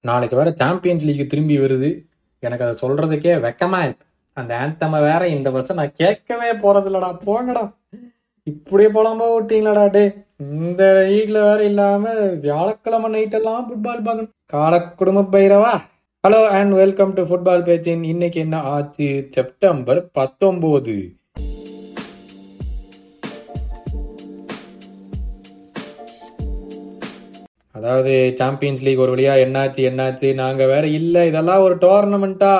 நாளைக்கு வேற champions league திரும்பி வருது. எனக்கு அதை சொல்றதுக்கே வெக்கமா இருக்கு. அந்த ஆந்தம வேற இந்த வருஷம் நான் கேட்கவே போறது இல்லடா போங்கடா. இப்படியே போலாமா விட்டீங்களாடா டே இந்த லீக்ல வேற இல்லாம வியாழக்கிழமை நைட் எல்லாம் ஃபுட்பால் பார்க்கணும். கால குடும்ப Bairavaa. Hello and welcome to football பேச்சின் இன்னைக்கு என்ன ஆச்சு? செப்டம்பர் பத்தொன்பது அதாவது சாம்பியன்ஸ் லீக் ஒரு வழியா என்னாச்சு என்னாச்சு நாங்க வேற இல்ல இதெல்லாம் ஒரு டோர்னமெண்ட்டா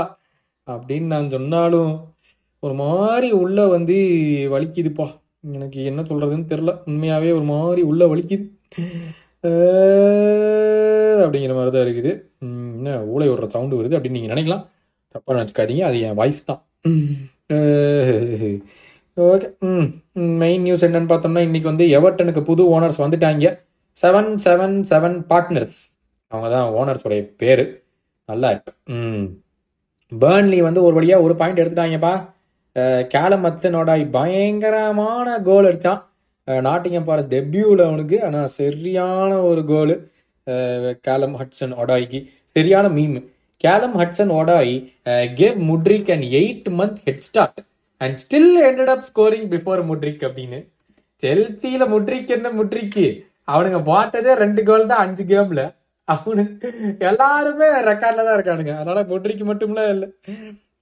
அப்படின்னு நான் சொன்னாலும் ஒரு மாதிரி உள்ள வந்து வலிக்குதுப்பா. எனக்கு என்ன சொல்றதுன்னு தெரில உண்மையாவே ஒரு மாதிரி உள்ள வலிக்குது. அப்படிங்கிற மாதிரி தான் இருக்குது என்ன ஊளை விடுற சவுண்டு வருது அப்படின்னு நீங்க நினைக்கலாம். தப்பா நினச்சிக்காதீங்க. அது என் வாய்ஸ் தான். ஓகே. ம் மெயின் நியூஸ் என்னன்னு பார்த்தோம்னா இன்னைக்கு வந்து எவர்டனுக்கு புது ஓனர்ஸ் வந்துட்டாங்க. செவன் செவன் செவன் பார்ட்னர்ஸ் அவங்க தான் ஓனர்ஸோடைய பேர். நல்லா இருக்கு. ம். பேர்ன்லி வந்து ஒரு வழியாக ஒரு பாயிண்ட் எடுத்துட்டாங்கப்பா. கேலம் மத்தனோட பயங்கரமான கோல் அடித்தான் நாட்டிங்கம் ஃபாரஸ்ட் டெபியூவில் அவனுக்கு. ஆனால் சரியான ஒரு கோல் கேலம் ஹட்சன் ஒடாய்க்கு சரியான meme Callum Hudson Odoi gave Mudryk and eight month head start and still ended up scoring before Mudryk அப்படின்னு. செல்சியில் முட்ரிக் என்ன முட்ரிக்கு அவனுங்க போட்டதே ரெண்டு கோல் தான் அஞ்சு கேம்ல அவனு எல்லாருமே ரெக்கார்ட்ல தான் இருக்கானுங்க. அதனால முட்ரிக்கு மட்டும்ல இல்லை.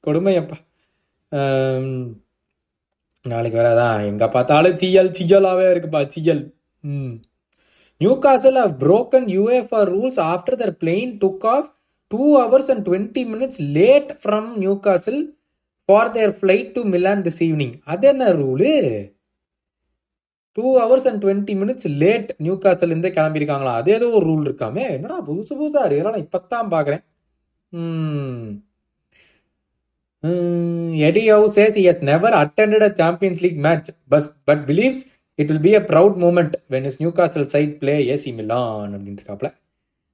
கொடுமையப்பா நாளைக்கு வேற அதான் எங்க பார்த்தாலும் சியல் சியலாவே இருக்குப்பா சியல் ம். Newcastle have broken UEFA rules after their plane took off two hours and twenty minutes late from Newcastle for their flight to Milan this evening அது என்ன rule two hours and twenty minutes late new இருந்தே கிளம்பியிருக்காங்களா? அது ஏதோ ஒரு rule இருக்காமே என்னடா புதுசு புதுசா இருக்கு? இதெல்லாம் நான் இப்பத்தான் பார்க்குறேன். Eddie Howe says he never attended a Champions League match bus but believes it will be a proud moment when his Newcastle side play AC Milan அப்படின்ட்டு இருக்காப்ல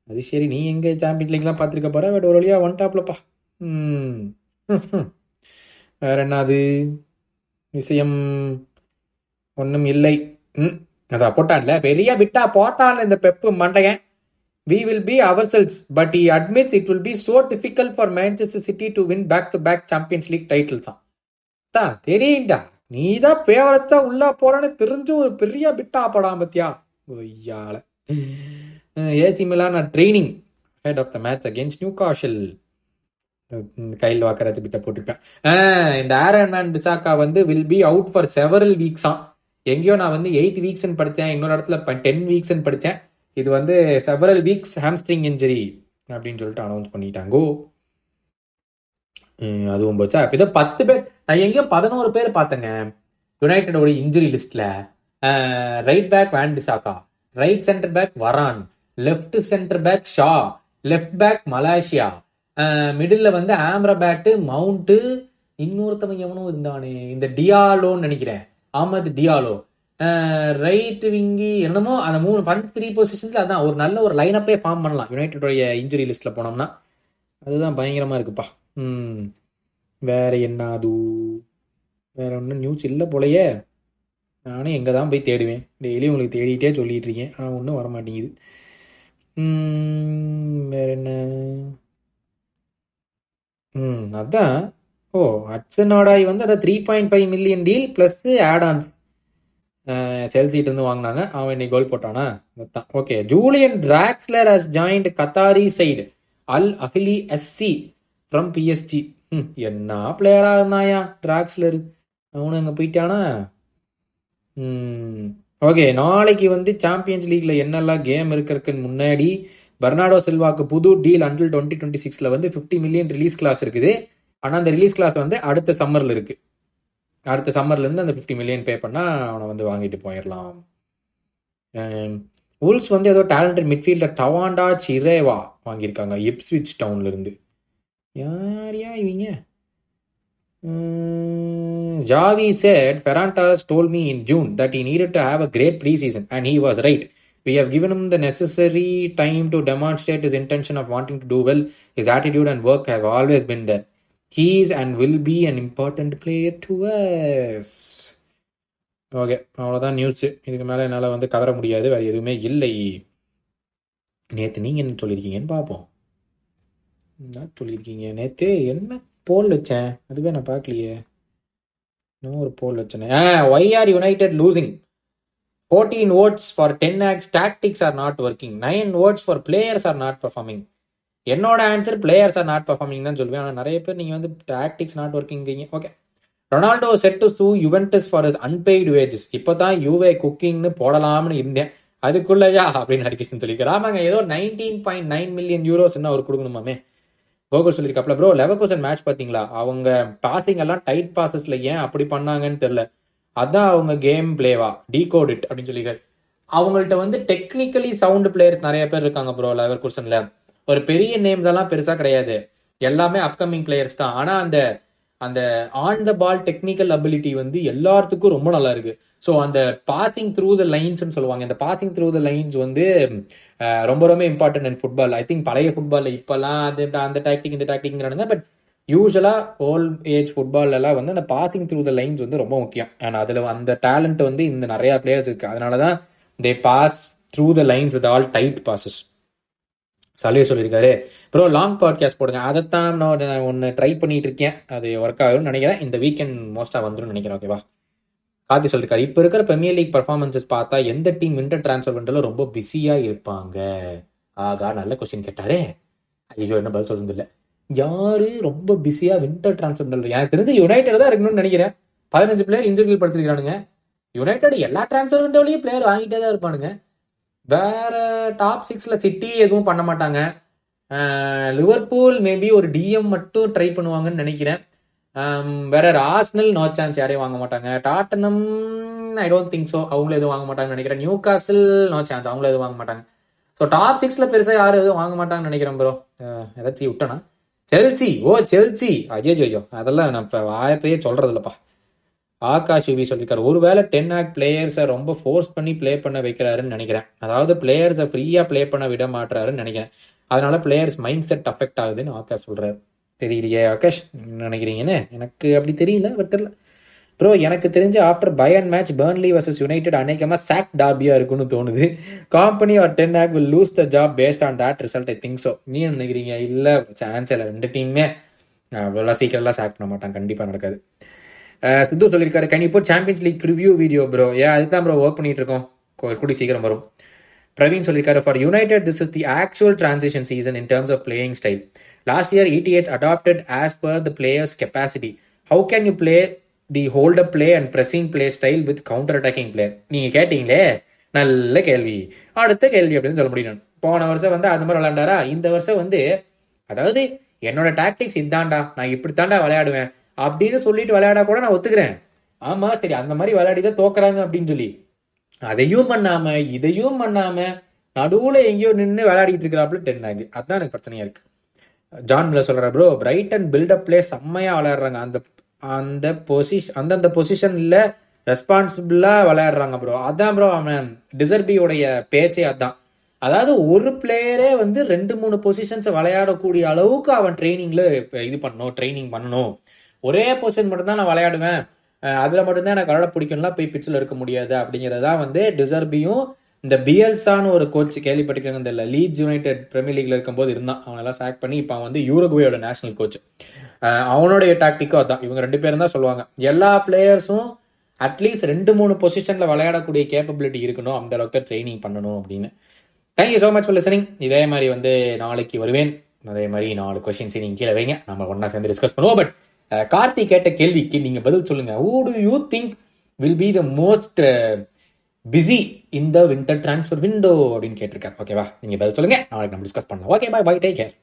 அது சரி நீ எங்க சாம்பியன்ஸ் லீக்லாம் பார்த்துருக்க போற? பட் ஒரு வழியா ஒன் டாப்லப்பா ம் வேற என்னது? விஷயம் ஒன்றும் இல்லை. ம் அதான் போட்டான்ல. பெரிய விட்டா போட்டான்ல இந்த Pep மண்டையன். We will be ourselves but he admits it will be so difficult for Manchester City to win back to back Champions League titles தான் தெரியும்டா. நீ தான் பேவரத்தை உள்ளே போறன்னு தெரிஞ்சு ஒரு பெரிய பிட்டா படாம பத்தியா ஒய்யால AC Milan training head of the match against Newcastle கையில் வாக்கராச்சு பிட்ட போட்டிருப்பேன் இந்த ஆரன் மேன் பிசாக்கா வந்து will be out for several வீக்ஸாம் எங்கேயோ நான் வந்து எயிட் வீக்ஸ்ன்னு படித்தேன் இன்னொரு இடத்துல டென் வீக்ஸ்ன்னு படித்தேன். இது வந்து செவரல் வீக்ஸ் ஹாம்ஸ்ட்ரிங் இன்ஜுரி அப்படின்னு சொல்லிட்டு அனௌன்ஸ் பண்ணிட்டாங்கோ. அதுவும் போச்சா இப்போ இதோ பத்து பேர் நான் எங்கேயோ பதினோரு பேர் பார்த்தேங்க. யுனைடெடோட இன்ஜுரி லிஸ்ட்ல right back Wan Bissaka right centre back Varane left centre back Shaw left back Malacia middle வந்து ஆம்ரபேட்டு மவுண்ட்டு இன்னொருத்தவங்க எவனும் இருந்தானே இந்த டியாலோன்னு நினைக்கிறேன். அகமது டியாலோ. ரைட் விங்கி என்னமோ அந்த மூணு ஃபன் த்ரீ பொசிஷன்ஸில் அதான் ஒரு நல்ல ஒரு லைனப்பே ஃபார்ம் பண்ணலாம். யுனைடெடோடைய இன்ஜுரி லிஸ்ட்டில் போனோம்னா. அதுதான் பயங்கரமாக இருக்குப்பா. ம். வேற என்ன அது? வேற ஒன்றும் நியூஸ் இல்லை போலையே. நானும் எங்கே தான் போய் தேடுவேன். டெய்லி உங்களுக்கு தேடிட்டே சொல்லிட்டு இருக்கேன். ஆனால் ஒன்றும் வர மாட்டேங்குது வேற என்ன? ம் அதான். ஓ ஹட்சனோடாய் வந்து அதை three point five million deal plus add ons செல்சிட்டு இருந்து வாங்கினாங்க. அவன் இன்னைக்கு கோல் போட்டானா? அதான். Okay Julian Draxler has joined Qatari side Al Ahli SC from PSG என்ன பிளேயராக இருந்தாயா டிராக்ஸ்லர் அவனு அங்கே போயிட்டானா? ஓகே நாளைக்கு வந்து சாம்பியன்ஸ் லீக்ல என்னெல்லாம் கேம் இருக்கிறதுக்கு முன்னாடி பர்னாடோ செல்வாக்கு புது டீல் அண்டில் டுவெண்ட்டி டுவெண்ட்டி சிக்ஸில் வந்து ஃபிஃப்டி மில்லியன் ரிலீஸ் கிளாஸ் இருக்குது. ஆனால் அந்த ரிலீஸ் கிளாஸ் வந்து அடுத்த சம்மரில் இருக்குது அடுத்த சம்மர்லேருந்து அந்த ஃபிஃப்டி மில்லியன் பே பண்ணால் அவனை வந்து வாங்கிட்டு போயிடலாம் வூல்ஸ் வந்து ஏதோ டேலண்டட் மிட்ஃபீல்டர் டவாண்டா சிரேவா வாங்கியிருக்காங்க எப்ஸ்விச் டவுன்லேருந்து யார் யா இவங்க Xavi said Ferran Torres told me in June that he need to have a great pre season and he was right we have given him the necessary time to demonstrate his intention of wanting to do well. His attitude and work have always been there. He is and will be an important player to us. Okay அவ்வளோதான் news இதுக்கு மேலே என்னால் வந்து கவர முடியாது. வேறு எதுவுமே இல்லை. நேற்று நீங்கள் என்ன சொல்லியிருக்கீங்கன்னு பார்ப்போம். என்ன சொல்லியிருக்கீங்க? நேற்று என்ன போல் வச்சேன்? அதுவே நான் பார்க்கலையே. இன்னும் ஒரு போல் வச்சேனே. ஆ why are United losing fourteen votes for ten Hag's tactics are not working nine votes for players are not performing என்னோட answer players are not performing தான் சொல்லுவேன் ஆனால் நிறைய பேர் நீங்கள் வந்து tactics not ஒர்க்கிங்கிறீங்க okay Ronaldo set to sue Juventus for his unpaid wages இப்போ தான் யூவே குக்கிங்னு போடலாம்னு இருந்தேன். அதுக்குள்ளயா அப்படின்னு ஹரிகிருஷ்ணன் சொல்லியிருக்காரு. ஆமாங்க ஏதோ nineteen point nine million euros என்ன அவர் கொடுக்கணுமாமே? கோகுல் சொல்லியிருக்காப்ல ப்ரோ லெவர்கோசன் மேட்ச் பார்த்தீங்களா? அவங்க பாசிங் எல்லாம் டைட் பாசஸ்ல ஏன் அப்படி பண்ணாங்கன்னு தெரில அதான் அவங்க கேம் பிளேவா டீகோட் இட் அப்படின்னு சொல்லியிருக்காரு. அவங்கள்ட்ட வந்து டெக்னிக்கலி சவுண்ட் பிளேயர்ஸ் நிறைய பேர் இருக்காங்க ப்ரோ லெவர் குர்சன்ல ஒரு பெரிய நேம்ஸ் எல்லாம் பெருசா கிடையாது. எல்லாமே அப்கமிங் பிளேயர்ஸ் தான். ஆனா அந்த அந்த on the ball technical ability வந்து எல்லாத்துக்கும் ரொம்ப நல்லா இருக்கு. ஸோ அந்த பாசிங் த்ரூ த லைன்ஸ்னு சொல்லுவாங்க. இந்த பாசிங் த்ரூ த லைன்ஸ் வந்து ரொம்ப ரொம்ப important and football I think பழைய ஃபுட்பாலில் இப்போல்லாம் அது அந்த டாக்டிக் இந்த டாக்டிக்ங்கிறானுங்க பட் யூஸ்வலாக ஓல்ட் ஏஜ் ஃபுட்பால்லாம் வந்து அந்த பாசிங் த்ரூ த லைன்ஸ் வந்து ரொம்ப முக்கியம். அண்ட் அதில் அந்த டேலண்ட் வந்து இந்த நிறையா பிளேயர்ஸ் இருக்கு. அதனால தான் they pass through the lines with all tight passes சலுகை சொல்லியிருக்காரு. ப்ரோ லாங் பாட்காஸ்ட் போடுங்க. அதைத்தான் நான் ஒன்று ட்ரை பண்ணிட்டு இருக்கேன் அது ஒர்க் ஆகும்னு நினைக்கிறேன். இந்த வீக்கெண்ட் மோஸ்ட்டாக வந்துடும் நினைக்கிறேன் ஓகேவா கார்த்தி சொல்லியிருக்காரு இப்போ இருக்கிற பிரீமியர் லீக் பர்ஃபார்மன்ஸஸ் பார்த்தா எந்த டீம் வின்டர் ட்ரான்ஸ்ஃபர் பண்ணுறதுல ரொம்ப பிஸியாக இருப்பாங்க? ஆகா நல்ல கொஸ்டின் கேட்டாரே. ஐயோ என்ன பதில் சொல்லுறது இல்லை யாரு ரொம்ப பிஸியாக வின்டர் ட்ரான்ஸ்ஃபர் பண்ணுறது எனக்கு தெரிஞ்சு யுனைடெட் தான் இருக்கணும்னு நினைக்கிறேன். பதினஞ்சு பிளேயர் இன்ஜுரிகள் படுத்திருக்கிறானுங்க. யுனைடெட் எல்லா ட்ரான்ஸ்ஃபர் விண்டோலையும் பிளேயர் வாங்கிட்டே தான் இருப்பானுங்க. வேற டாப் சிக்ஸில் சிட்டி எதுவும் பண்ண மாட்டாங்க. லிவர்பூல் மேபி ஒரு டிஎம் மட்டும் ட்ரை பண்ணுவாங்கன்னு நினைக்கிறேன். வேற ஆர்சனல் நோ சான்ஸ் யாரையும் வாங்க மாட்டாங்க. Tottenham I don't think so அவங்களும் எதுவும் வாங்க மாட்டாங்கன்னு நினைக்கிறேன். நியூ காஸ்டில் நோ சான்ஸ் அவங்களும் எதுவும் வாங்க மாட்டாங்க. ஸோ டாப் சிக்ஸில் பெருசாக யாரும் எதுவும் வாங்க மாட்டாங்கன்னு நினைக்கிறேன் ப்ரோ ஏதாச்சும் விட்டனா? செல்சி ஓ செல்சி அஜய் ஜோஜோ அதெல்லாம் நான் இப்போ வாய்ப்பையே சொல்கிறதில்லப்பா ஆகாஷ் யூவி சொல்லியிருக்காரு ஒருவேளை டென் ஆக்ட் பிளேயர்ஸை ரொம்ப ஃபோர்ஸ் பண்ணி ப்ளே பண்ண வைக்கிறாருன்னு நினைக்கிறேன். அதாவது பிளேயர்ஸை ஃப்ரீயாக ப்ளே பண்ண விட மாட்டுறாருன்னு நினைக்கிறேன். அதனால பிளேயர்ஸ் மைண்ட் செட் அஃபெக்ட் ஆகுதுன்னு ஆகாஷ் சொல்கிறார் தெரியலையே ஆகாஷ் நினைக்கிறீங்கன்னு? எனக்கு அப்படி தெரியல பட் தெரியல. ப்ரோ எனக்கு தெரிஞ்சு ஆஃப்டர் பயன் மேட்ச் பர்ன்லி வர்சஸ் யுனைடெட் அநேகமாக சாக் டாபியாக இருக்குன்னு தோணுது. Kompany or ten Hag will lose the job based on that result I think so நீ நினைக்கிறீங்க? இல்லை சான்ஸ் இல்லை ரெண்டு டீமுமே அவ்வளோ சீக்கிரம்லாம் சாக் பண்ண மாட்டாங்க. கண்டிப்பாக நடக்காது. சித்து சொல்லியிருக்காரு கனி இப்போ Champions League preview video bro ஏ அதுதான் ப்ரோ ஒர்க் பண்ணிட்டு இருக்கோம். கூடி சீக்கிரம் வரும். பிரவீன் சொல்லியிருக்காரு for United this is the actual transition season in terms of playing style last year ETH adapted as per the players capacity how can you play the hold up play and pressing play style with counter attacking player நீங்கள் கேட்டீங்களே? நல்ல கேள்வி. அடுத்த கேள்வி அப்படின்னு சொல்ல முடியும். போன வருஷம் வந்து அது மாதிரி விளாண்டாரா இந்த வருஷம் வந்து அதாவது என்னோட டாக்டிக்ஸ் இதாண்டா நான் இப்படித்தான்டா விளையாடுவேன். அப்படின்னு சொல்லிட்டு விளையாடா கூட நான் ஒத்துக்கிறேன். ஆமாம் சரி அந்த மாதிரி விளையாடி தான் தோக்குறாங்க அப்படின்னு சொல்லி. அதையும் பண்ணாம இதையும் பண்ணாம நடுவில் எங்கேயோ நின்று விளையாடிட்டு இருக்கிறாப்புல டென் ஆகி அதுதான் எனக்கு பிரச்சனையாக இருக்குது ஜான் மில்லர் சொல்கிற bro bright and buildup play விளையாடுறாங்க. அந்த அந்த பொசிஷன் அந்தந்த பொசிஷனில் ரெஸ்பான்சிபிளாக விளையாடுறாங்க ப்ரோ அதான் ப்ரோ அவன் டிசர்பியோடைய பேச்சே அதான். அதாவது ஒரு பிளேயரே வந்து ரெண்டு மூணு பொசிஷன்ஸை விளையாடக்கூடிய அளவுக்கு அவன் ட்ரைனிங்கில் இது பண்ணணும் ட்ரைனிங் பண்ணணும். ஒரே பொசிஷன் மட்டும்தான் நான் விளையாடுவேன். அதில் மட்டும்தான் எனக்கு விளையாட பிடிக்கும்லாம் போய் பிச்சில் இருக்க முடியாது அப்படிங்கறதான் வந்து டிசர்பியும் இந்த பிஎல்சான்னு ஒரு கோச் கேள்விப்பட்டிருக்காங்க இந்த லீட்ஸ் யுனைடெட் பிரீமியர் லீக்ல இருக்கும்போது இருந்தான். அவனெல்லாம் சாக் பண்ணி இப்போ வந்து யூரோகுவேயோட நேஷனல் கோச் அவனுடைய டாக்டிக்கும் அதான். இவங்க ரெண்டு பேரும் தான் சொல்லுவாங்க. எல்லா பிளேயர்ஸும் அட்லீஸ்ட் ரெண்டு மூணு பொசிஷனில் விளையாடக்கூடிய கேப்பபிலிட்டி இருக்கணும் அந்த அளவுக்கு ட்ரைனிங் பண்ணணும் அப்படின்னு. Thank you so much for listening இதே மாதிரி வந்து நாளைக்கு வருவேன். அதே மாதிரி நாலு கொஷின்ஸ் நீங்கள் கீழே வைங்க. நம்ம ஒன்றா சேர்ந்து டிஸ்கஸ் பண்ணுவோம். பட் கார்த்தி கேட்ட கேள்விக்கு நீங்கள் பதில் சொல்லுங்க. Who do you think will be the most busy இந்த வின்டர் ட்ரான்ஸ்ஃபர் விண்டோ அப்படின்னு கேட்டிருக்காரு. ஓகேவா நீங்கள் பதில் சொல்லுங்க. நாளைக்கு நம்ம டிஸ்கஸ் பண்ணலாம். Okay bye bye take care